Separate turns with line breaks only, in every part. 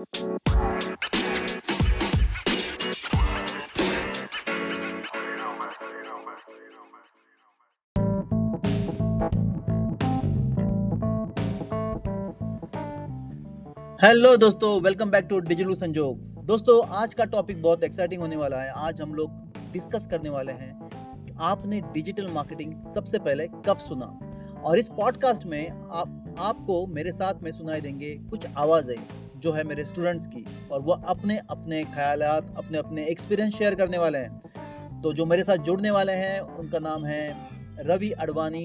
Hello दोस्तों, welcome back to digital संजोग। दोस्तों, आज का टॉपिक बहुत एक्साइटिंग होने वाला है। आज हम लोग डिस्कस करने वाले हैं कि आपने डिजिटल मार्केटिंग सबसे पहले कब सुना? और इस पॉडकास्ट में आप, आपको मेरे साथ में सुनाई देंगे कुछ आवाज़ें। जो है मेरे स्टूडेंट्स की और वो अपने अपने ख्याल अपने अपने एक्सपीरियंस शेयर करने वाले हैं। तो जो मेरे साथ जुड़ने वाले हैं, उनका नाम है रवि अडवाणी,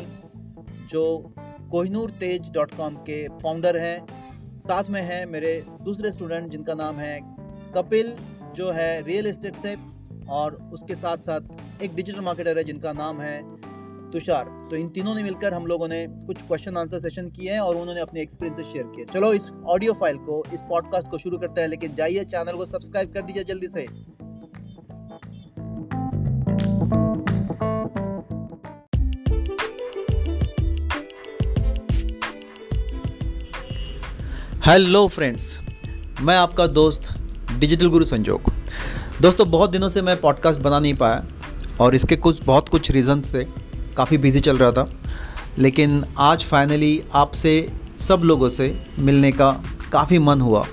जो कोहिनूर तेज डॉट कॉम के फाउंडर हैं। साथ में है मेरे दूसरे स्टूडेंट जिनका नाम है कपिल, जो है रियल इस्टेट से और उसके साथ साथ एक डिजिटल मार्केटर है जिनका नाम है तुषार। तो इन तीनों ने मिलकर हम लोगों ने कुछ क्वेश्चन आंसर सेशन किए हैं और उन्होंने अपने एक्सपीरियंस शेयर किए। चलो इस ऑडियो फ़ाइल को, इस पॉडकास्ट को शुरू करते हैं, लेकिन जाइए चैनल को सब्सक्राइब कर दीजिए जल्दी से। हेलो फ्रेंड्स मैं आपका दोस्त डिजिटल गुरु संजोग। दोस्तों, बहुत दिनों से मैं पॉडकास्ट बना नहीं पाया और इसके कुछ, बहुत कुछ रीज़न से काफ़ी बिज़ी चल रहा था। लेकिन आज फाइनली आपसे सब लोगों से मिलने का काफ़ी मन हुआ,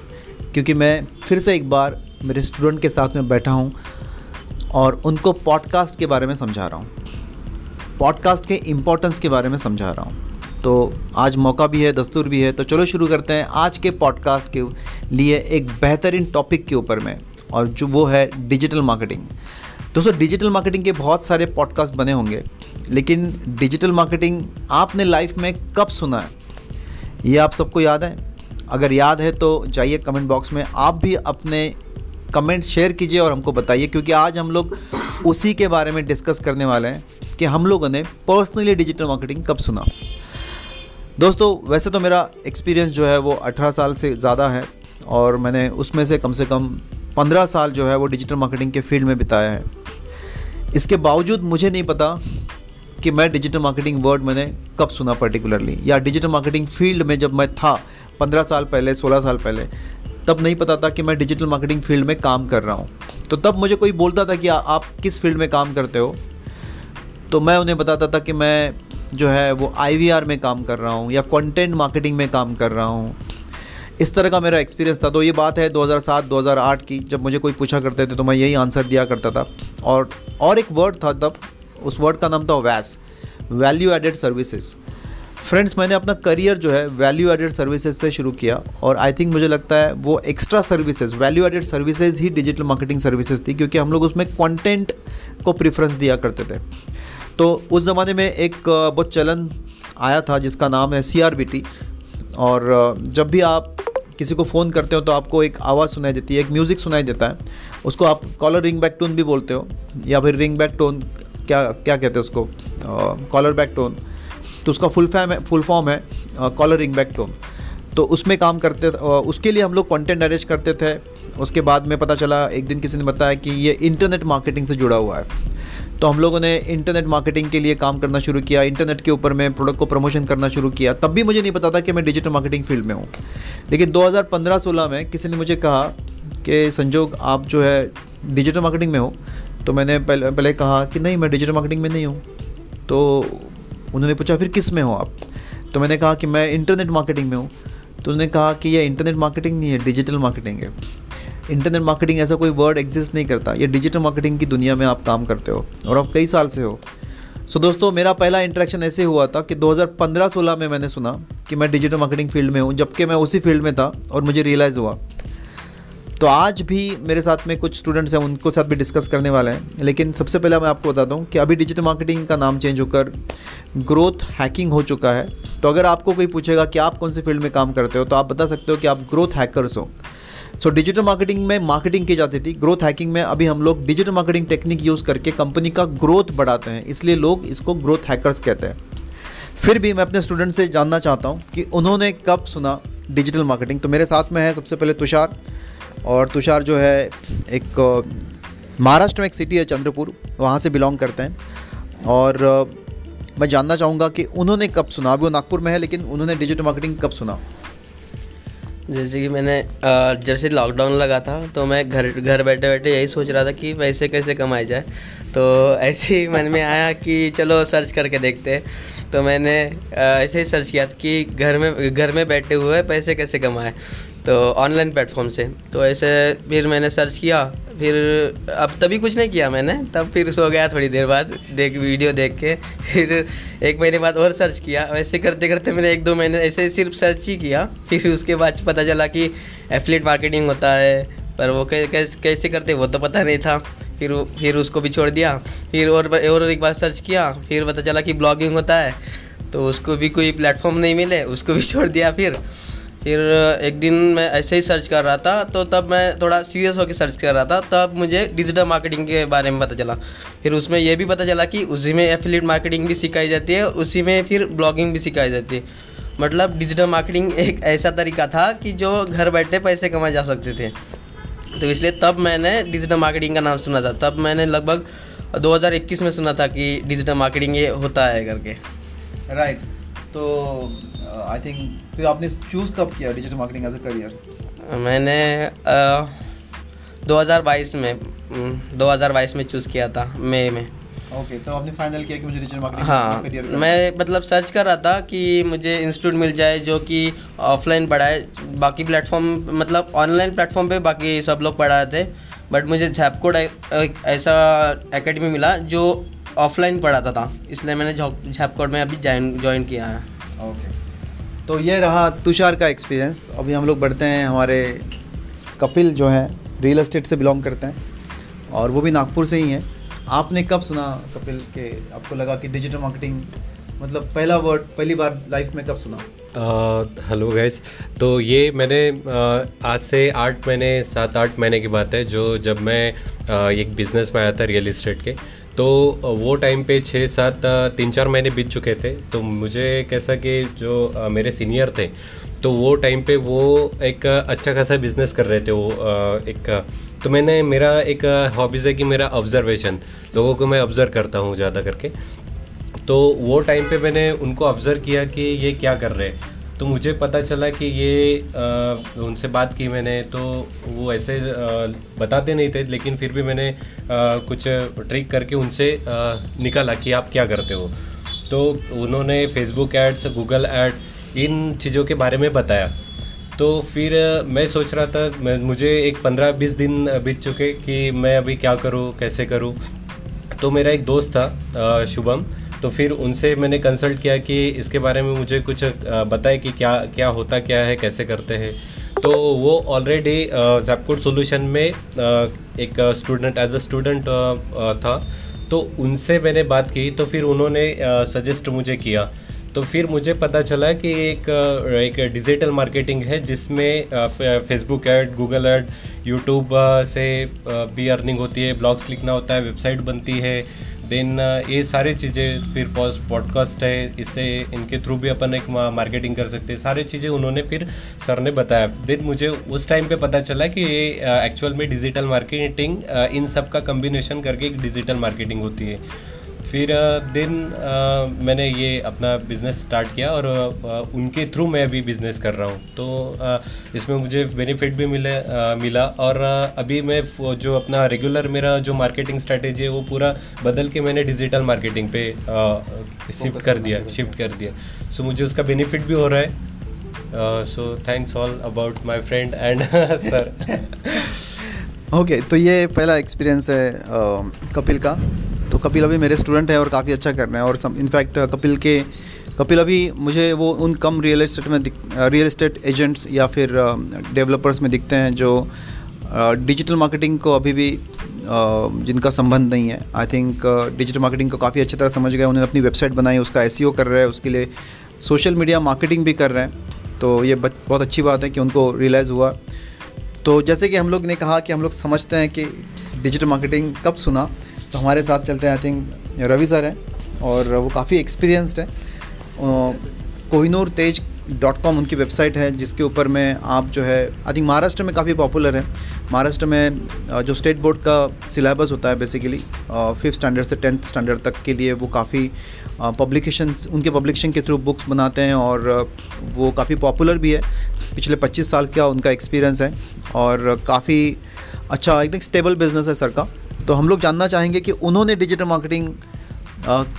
क्योंकि मैं फिर से एक बार मेरे स्टूडेंट के साथ में बैठा हूँ और उनको पॉडकास्ट के बारे में समझा रहा हूँ। पॉडकास्ट के इम्पोर्टेंस के बारे में समझा रहा हूँ। तो आज मौका भी है, दस्तूर भी है तो चलो शुरू करते हैं आज के पॉडकास्ट के लिए एक बेहतरीन टॉपिक के ऊपर में, और जो वो है डिजिटल मार्केटिंग दोस्तों डिजिटल मार्केटिंग के बहुत सारे पॉडकास्ट बने होंगे, लेकिन डिजिटल मार्केटिंग आपने लाइफ में कब सुना है? ये आप सबको याद है? अगर याद है तो जाइए कमेंट बॉक्स में, आप भी अपने कमेंट शेयर कीजिए और हमको बताइए, क्योंकि आज हम लोग उसी के बारे में डिस्कस करने वाले हैं कि हम लोगों ने पर्सनली डिजिटल मार्केटिंग कब सुना। दोस्तों, वैसे तो मेरा एक्सपीरियंस जो है वो 18 साल से ज़्यादा है, और मैंने उसमें से कम से कम 15 साल जो है वो डिजिटल मार्केटिंग के फ़ील्ड में बिताया है। इसके बावजूद मुझे नहीं पता कि मैं डिजिटल मार्केटिंग वर्ड मैंने कब सुना पर्टिकुलरली या डिजिटल मार्केटिंग फ़ील्ड में जब मैं था 15 साल पहले 16 साल पहले तब नहीं पता था कि मैं डिजिटल मार्केटिंग फ़ील्ड में काम कर रहा हूँ। तो तब मुझे कोई बोलता था कि आ, आप किस फ़ील्ड में काम करते हो? तो मैं उन्हें बताता था कि मैं जो है वो आईवीआर में काम कर रहा हूँ या कंटेंट मार्केटिंग में काम कर रहा हूँ। इस तरह का मेरा एक्सपीरियंस था। तो ये बात है 2007-2008 की, जब मुझे कोई पूछा करते थे तो मैं यही आंसर दिया करता था। और और एक वर्ड था तब, उस वर्ड का नाम था वैस वैल्यू एडेड सर्विसेज़ फ्रेंड्स मैंने अपना करियर जो है वैल्यू एडेड सर्विसेज़ से शुरू किया और आई थिंक मुझे लगता है वो extra services value added services ही डिजिटल मार्केटिंग सर्विसेज़ थी, क्योंकि हम लोग उसमें कंटेंट को प्रेफरेंस दिया करते थे। तो उस ज़माने में एक, बहुत चलन आया था जिसका नाम है सीआरबीटी और, जब भी आप किसी को फ़ोन करते हो तो आपको एक आवाज़ सुनाई देती है, एक म्यूज़िक सुनाई देता है। उसको आप कॉलर रिंग बैक टोन भी बोलते हो, या फिर रिंग बैक टोन, क्या क्या कहते हैं उसको? Caller back tone. तो उसका फुल फॉर्म है, फुल फॉर्म है कॉलर रिंग बैक टोन। तो उसमें काम करते उसके लिए हम लोग कंटेंट अरेंज करते थे। उसके बाद में पता चला, एक दिन किसी ने बताया कि ये इंटरनेट मार्केटिंग से जुड़ा हुआ है। तो हम लोगों ने इंटरनेट मार्केटिंग के लिए काम करना शुरू किया इंटरनेट के ऊपर मैं प्रोडक्ट को प्रमोशन करना शुरू किया। तब भी मुझे नहीं पता था कि मैं डिजिटल मार्केटिंग फ़ील्ड में हूँ। लेकिन 2015-16 में किसी ने मुझे कहा कि, संजोग, आप जो है डिजिटल मार्केटिंग में हो। तो मैंने पहले पहले कहा कि, नहीं, मैं डिजिटल मार्केटिंग में नहीं हूँ। तो उन्होंने पूछा, फिर किसमें हो आप? तो मैंने कहा कि, मैं इंटरनेट मार्केटिंग में हूँ। तो उन्होंने कहा कि, यह इंटरनेट मार्केटिंग नहीं है डिजिटल मार्केटिंग है। इंटरनेट मार्केटिंग ऐसा कोई वर्ड एग्जिस्ट नहीं करता। ये डिजिटल मार्केटिंग की दुनिया में आप काम करते हो और आप कई साल से हो। सो so, दोस्तों मेरा पहला इंट्रैक्शन ऐसे हुआ था कि 2015-16 में मैंने सुना कि मैं डिजिटल मार्केटिंग फ़ील्ड में हूँ जबकि मैं उसी फ़ील्ड में था और मुझे रियलाइज़ हुआ। तो आज भी मेरे साथ में कुछ स्टूडेंट्स हैं उनको साथ भी डिस्कस करने वाले हैं। लेकिन सबसे पहले मैं आपको बताता हूँ कि अभी डिजिटल मार्केटिंग का नाम चेंज होकर ग्रोथ हैकिंग हो चुका है। तो अगर आपको कोई पूछेगा कि आप कौन से फ़ील्ड में काम करते हो तो आप बता सकते हो कि आप ग्रोथ हैकर्स हो। सो डिजिटल मार्केटिंग में मार्केटिंग की जाती थी। ग्रोथ हैकिंग में अभी हम लोग डिजिटल मार्केटिंग टेक्निक यूज़ करके कंपनी का ग्रोथ बढ़ाते हैं। इसलिए लोग इसको ग्रोथ हैकर्स कहते हैं। फिर भी मैं अपने स्टूडेंट से जानना चाहता हूँ कि उन्होंने कब सुना डिजिटल मार्केटिंग तो मेरे साथ में है सबसे पहले तुषार। और तुषार जो है एक, महाराष्ट्र में एक सिटी है चंद्रपुर। वहाँ से बिलोंग करते हैं। और, मैं जानना चाहूँगा कि उन्होंने कब सुना। अभी वो नागपुर में है, लेकिन उन्होंने डिजिटल मार्केटिंग कब सुना?
जैसे कि मैंने जब से लॉकडाउन लगा था तो मैं घर घर बैठे बैठे यही सोच रहा था कि पैसे कैसे कमाए जाए। तो ऐसे ही मन में आया कि चलो सर्च करके देखते हैं। तो मैंने ऐसे ही सर्च किया कि घर में घर में बैठे हुए पैसे कैसे कमाए। तो ऑनलाइन प्लेटफॉर्म से। तो ऐसे फिर मैंने सर्च किया फिर अब तभी कुछ नहीं किया मैंने, तब फिर सो गया थोड़ी देर बाद, देख वीडियो देख के, फिर एक महीने बाद और सर्च किया। वैसे करते करते मैंने एक दो महीने ऐसे सिर्फ़ सर्च ही किया, फिर उसके बाद पता चला कि एफलेट मार्केटिंग होता है, पर वो कैसे कैसे करते वो तो पता नहीं था। फिर फिर उसको भी छोड़ दिया, फिर और और एक बार सर्च किया, फिर पता चला कि ब्लॉगिंग होता है तो उसको भी कोई प्लेटफॉर्म नहीं मिले, उसको भी छोड़ दिया फिर। फिर एक दिन मैं ऐसे ही सर्च कर रहा था तो तब मैं थोड़ा सीरियस होकर सर्च कर रहा था, तब मुझे डिजिटल मार्केटिंग के बारे में पता चला। फिर उसमें यह भी पता चला कि उसी में एफिलेट मार्केटिंग भी सिखाई जाती है, उसी में फिर ब्लॉगिंग भी सिखाई जाती है। मतलब डिजिटल मार्केटिंग एक ऐसा तरीका था कि जो घर बैठे पैसे कमाए जा सकते थे। तो इसलिए तब मैंने डिजिटल मार्केटिंग का नाम सुना था। तब मैंने लगभग 2021 में सुना था कि डिजिटल मार्केटिंग ये होता है करके।
Right right. तो आई uh, थिंक फिर आपने चूज़ कब किया digital marketing as a career
मैंने uh, 2022 में 2022 mm, में चूज़ किया था मई में।
ओके okay, तो आपने फाइनल किया कि मुझे डिजिटल मार्केटिंग
हाँ मैं मतलब सर्च कर रहा था कि मुझे इंस्टीट्यूट मिल जाए जो कि ऑफलाइन पढ़ाए बाकी प्लेटफॉर्म मतलब ऑनलाइन प्लेटफॉर्म पे बाकी सब लोग पढ़ा रहे थे बट मुझे झैपकोड ऐसा एकेडमी मिला जो ऑफलाइन पढ़ाता था, इसलिए मैंने झैपकोड में अभी ज्वाइन ज्वाइन किया है।
ओके तो ये रहा तुषार का एक्सपीरियंस अभी हम लोग बढ़ते हैं, हमारे कपिल जो है रियल एस्टेट से बिलोंग करते हैं, और वो भी नागपुर से ही हैं। आपने कब सुना कपिल के, आपको लगा कि डिजिटल मार्केटिंग मतलब पहला वर्ड पहली बार लाइफ में कब सुना?
हेलो uh, गैस तो ये मैंने uh, आज से आठ महीने सात आठ महीने की बात है जो जब मैं uh, एक बिज़नेस में आया था रियल इस्टेट के। तो वो टाइम पे छः सात तीन चार महीने बीत चुके थे। तो मुझे कैसा कि जो मेरे सीनियर थे तो वो टाइम पे वो एक अच्छा खासा बिज़नेस कर रहे थे वो एक तो मैंने मेरा एक हॉबीज़ है कि मेरा ऑब्जर्वेशन लोगों को मैं ऑब्ज़र्व करता हूँ ज़्यादा करके। तो वो टाइम पे मैंने उनको ऑब्ज़र्व किया कि ये क्या कर रहे हैं। तो मुझे पता चला कि ये आ, उनसे बात की मैंने तो वो ऐसे आ, बताते नहीं थे लेकिन फिर भी मैंने आ, कुछ ट्रिक करके उनसे आ, निकाला कि आप क्या करते हो। तो उन्होंने फेसबुक एड्स गूगल एड इन चीज़ों के बारे में बताया। तो फिर मैं सोच रहा था मुझे एक पंद्रह बीस दिन बीत चुके कि मैं अभी क्या करूँ कैसे करूँ। तो मेरा एक दोस्त था शुभम तो फिर उनसे मैंने कंसल्ट किया कि इसके बारे में मुझे कुछ बताए कि क्या क्या होता, क्या है, कैसे करते हैं। तो वो ऑलरेडी जैपकोड सॉल्यूशन में एक स्टूडेंट एज अ स्टूडेंट था। तो उनसे मैंने बात की तो फिर उन्होंने सजेस्ट मुझे किया। तो फिर मुझे पता चला कि एक एक डिजिटल मार्केटिंग है, जिसमें Facebook ad Google ad YouTube से भी अर्निंग होती है ब्लॉग्स लिखना होता है वेबसाइट बनती है देन ये सारी चीज़ें, फिर पॉस्ट पॉडकास्ट है, इससे इनके थ्रू भी अपन एक मार्केटिंग कर सकते हैं। सारी चीज़ें उन्होंने फिर सर ने बताया। देन मुझे उस टाइम पे पता चला कि ये एक्चुअल में डिजिटल मार्केटिंग इन सब का कम्बिनेशन करके एक डिजिटल मार्केटिंग होती है। फिर दिन मैंने ये अपना बिज़नेस स्टार्ट किया और उनके थ्रू मैं अभी बिज़नेस कर रहा हूँ। तो इसमें मुझे बेनिफिट भी मिले मिला और अभी मैं जो अपना रेगुलर मेरा जो मार्केटिंग स्ट्रैटेजी है वो पूरा बदल के मैंने डिजिटल मार्केटिंग पे शिफ्ट कर दिया शिफ्ट कर दिया। सो मुझे उसका बेनिफिट भी हो रहा है। So thanks all about my friend and sir
okay तो ये पहला एक्सपीरियंस है uh, कपिल का। तो कपिल अभी मेरे स्टूडेंट हैं और काफ़ी अच्छा कर रहे हैं और सम इनफैक्ट कपिल के, कपिल अभी मुझे वो उन कम रियल इस्टेट में रियल इस्टेट एजेंट्स या फिर डेवलपर्स में दिखते हैं जो डिजिटल मार्केटिंग को अभी भी जिनका संबंध नहीं है। आई थिंक डिजिटल मार्केटिंग को काफ़ी अच्छी तरह समझ गए उन्होंने अपनी वेबसाइट बनाई, उसका एस e कर रहे हैं, उसके लिए सोशल मीडिया मार्केटिंग भी कर रहे हैं। तो ये बहुत अच्छी बात है कि उनको रियलाइज़ हुआ। तो जैसे कि हम लोग ने कहा कि हम लोग समझते हैं कि डिजिटल मार्केटिंग कब सुना तो हमारे साथ चलते हैं आई थिंक रवि सर हैं और वो काफ़ी एक्सपीरियंसड है। कोहिनूर तेज डॉट कॉम उनकी वेबसाइट है, जिसके ऊपर में, आप जो है आई थिंक महाराष्ट्र में काफ़ी पॉपुलर है। महाराष्ट्र में जो स्टेट बोर्ड का सिलेबस होता है बेसिकली फिफ्थ स्टैंडर्ड से टेंथ स्टैंडर्ड तक के लिए वो काफ़ी पब्लिकेशंस उनके पब्लिकेशन के थ्रू बुक्स बनाते हैं और वो काफ़ी पॉपुलर भी है। पिछले 25 साल का उनका एक्सपीरियंस है और काफ़ी अच्छा एकदम स्टेबल बिज़नेस है सर का। तो हम लोग जानना चाहेंगे कि उन्होंने डिजिटल मार्केटिंग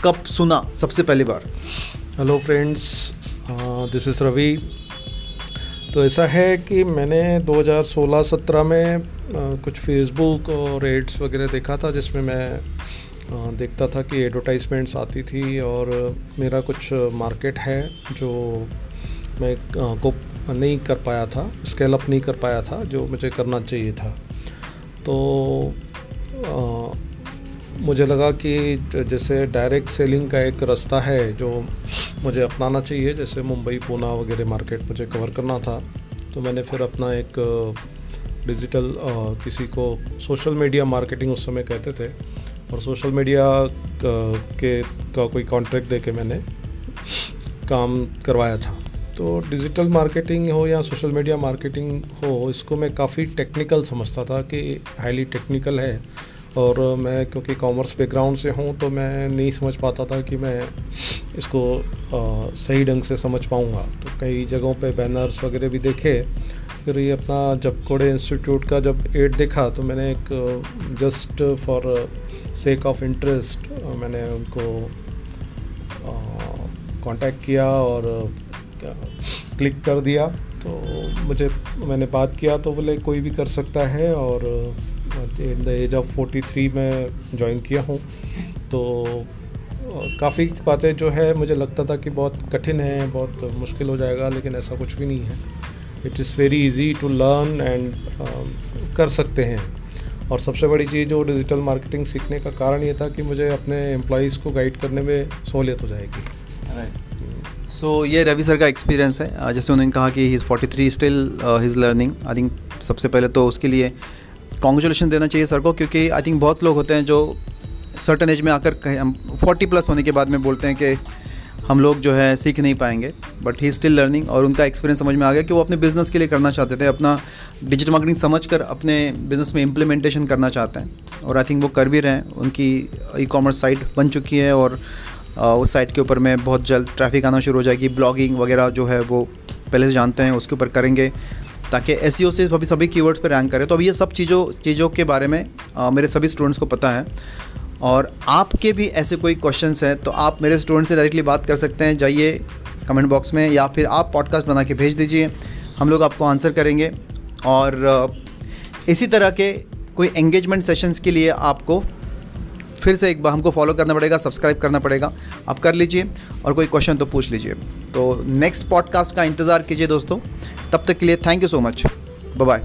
कब सुना सबसे पहली बार?
Hello friends this is Ravi तो ऐसा है कि मैंने 2016-17 में uh, कुछ फेसबुक और एड्स वगैरह देखा था जिसमें मैं uh, देखता था कि एडवर्टाइजमेंट्स आती थी और मेरा कुछ मार्केट है जो मैं uh, को नहीं कर पाया था स्केल अप नहीं कर पाया था जो मुझे करना चाहिए था। तो मुझे लगा कि जैसे डायरेक्ट सेलिंग का एक रास्ता है जो मुझे अपनाना चाहिए, जैसे मुंबई पूना वगैरह मार्केट मुझे कवर करना था। तो मैंने फिर अपना एक डिजिटल किसी को सोशल मीडिया मार्केटिंग उस समय कहते थे। और सोशल मीडिया के, का कोई कॉन्ट्रैक्ट दे के मैंने काम करवाया था। तो डिजिटल मार्केटिंग हो या सोशल मीडिया मार्केटिंग हो, इसको मैं काफ़ी टेक्निकल समझता था कि हाईली टेक्निकल है। और मैं क्योंकि कॉमर्स बैकग्राउंड से हूँ तो मैं नहीं समझ पाता था कि मैं इसको आ, सही ढंग से समझ पाऊँगा। तो कई जगहों पे बैनर्स वगैरह भी देखे फिर ये अपना जब कोड़े इंस्टीट्यूट का जब एड देखा तो मैंने एक just for sake of interest मैंने उनको कांटेक्ट किया और क्लिक कर दिया। तो मुझे मैंने बात किया तो बोले कोई भी कर सकता है और इन द एज ऑफ़ 43 में ज्वाइन किया हूँ। तो काफ़ी बातें जो है मुझे लगता था कि बहुत कठिन है बहुत मुश्किल हो जाएगा लेकिन ऐसा कुछ भी नहीं है। It is very easy to learn and कर सकते हैं। और सबसे बड़ी चीज़ जो डिजिटल मार्केटिंग सीखने का कारण ये था कि मुझे अपने एम्प्लॉयज़ को गाइड करने में सहूलियत हो जाएगी।
सो so, ये रवि सर का एक्सपीरियंस है। जैसे उन्होंने कहा कि he is forty three still his learning I think सबसे पहले तो उसके लिए कॉन्ग्रेचुलेशन देना चाहिए सर को, क्योंकि आई थिंक बहुत लोग होते हैं जो सर्टन एज में आकर हम फोर्टी प्लस होने के बाद में बोलते हैं कि हम लोग जो है सीख नहीं पाएँगे बट ही स्टिल लर्निंग और उनका एक्सपीरियंस समझ में आ गया कि वो अपने बिज़नेस के लिए करना चाहते थे, अपना डिजिटल मार्केटिंग समझ कर अपने बिज़नेस में इम्प्लीमेंटेशन करना चाहते हैं। और आई थिंक वो कर भी रहे हैं, उनकी ई कॉमर्स साइट बन चुकी है और उस साइट के ऊपर में बहुत जल्द ट्रैफ़िक आना शुरू हो जाएगी ब्लॉगिंग वगैरह जो है वो पहले से जानते हैं, उसके ऊपर करेंगे। ताकि एस e से अभी सभी कीवर्ड्स पर रैंक करें। तो अभी ये सब चीज़ों चीज़ों के बारे में आ, मेरे सभी स्टूडेंट्स को पता है। और आपके भी ऐसे कोई क्वेश्चंस हैं तो आप मेरे स्टूडेंट से डायरेक्टली बात कर सकते हैं। जाइए कमेंट बॉक्स में या फिर आप पॉडकास्ट बना के भेज दीजिए। हम लोग आपको आंसर करेंगे। और इसी तरह के कोई एंगेजमेंट सेशंस के लिए आपको फिर से एक बार हमको फॉलो करना पड़ेगा सब्सक्राइब करना पड़ेगा। आप कर लीजिए और कोई क्वेश्चन तो पूछ लीजिए। तो नेक्स्ट पॉडकास्ट का इंतज़ार कीजिए दोस्तों। तब तक के लिए thank you so much bye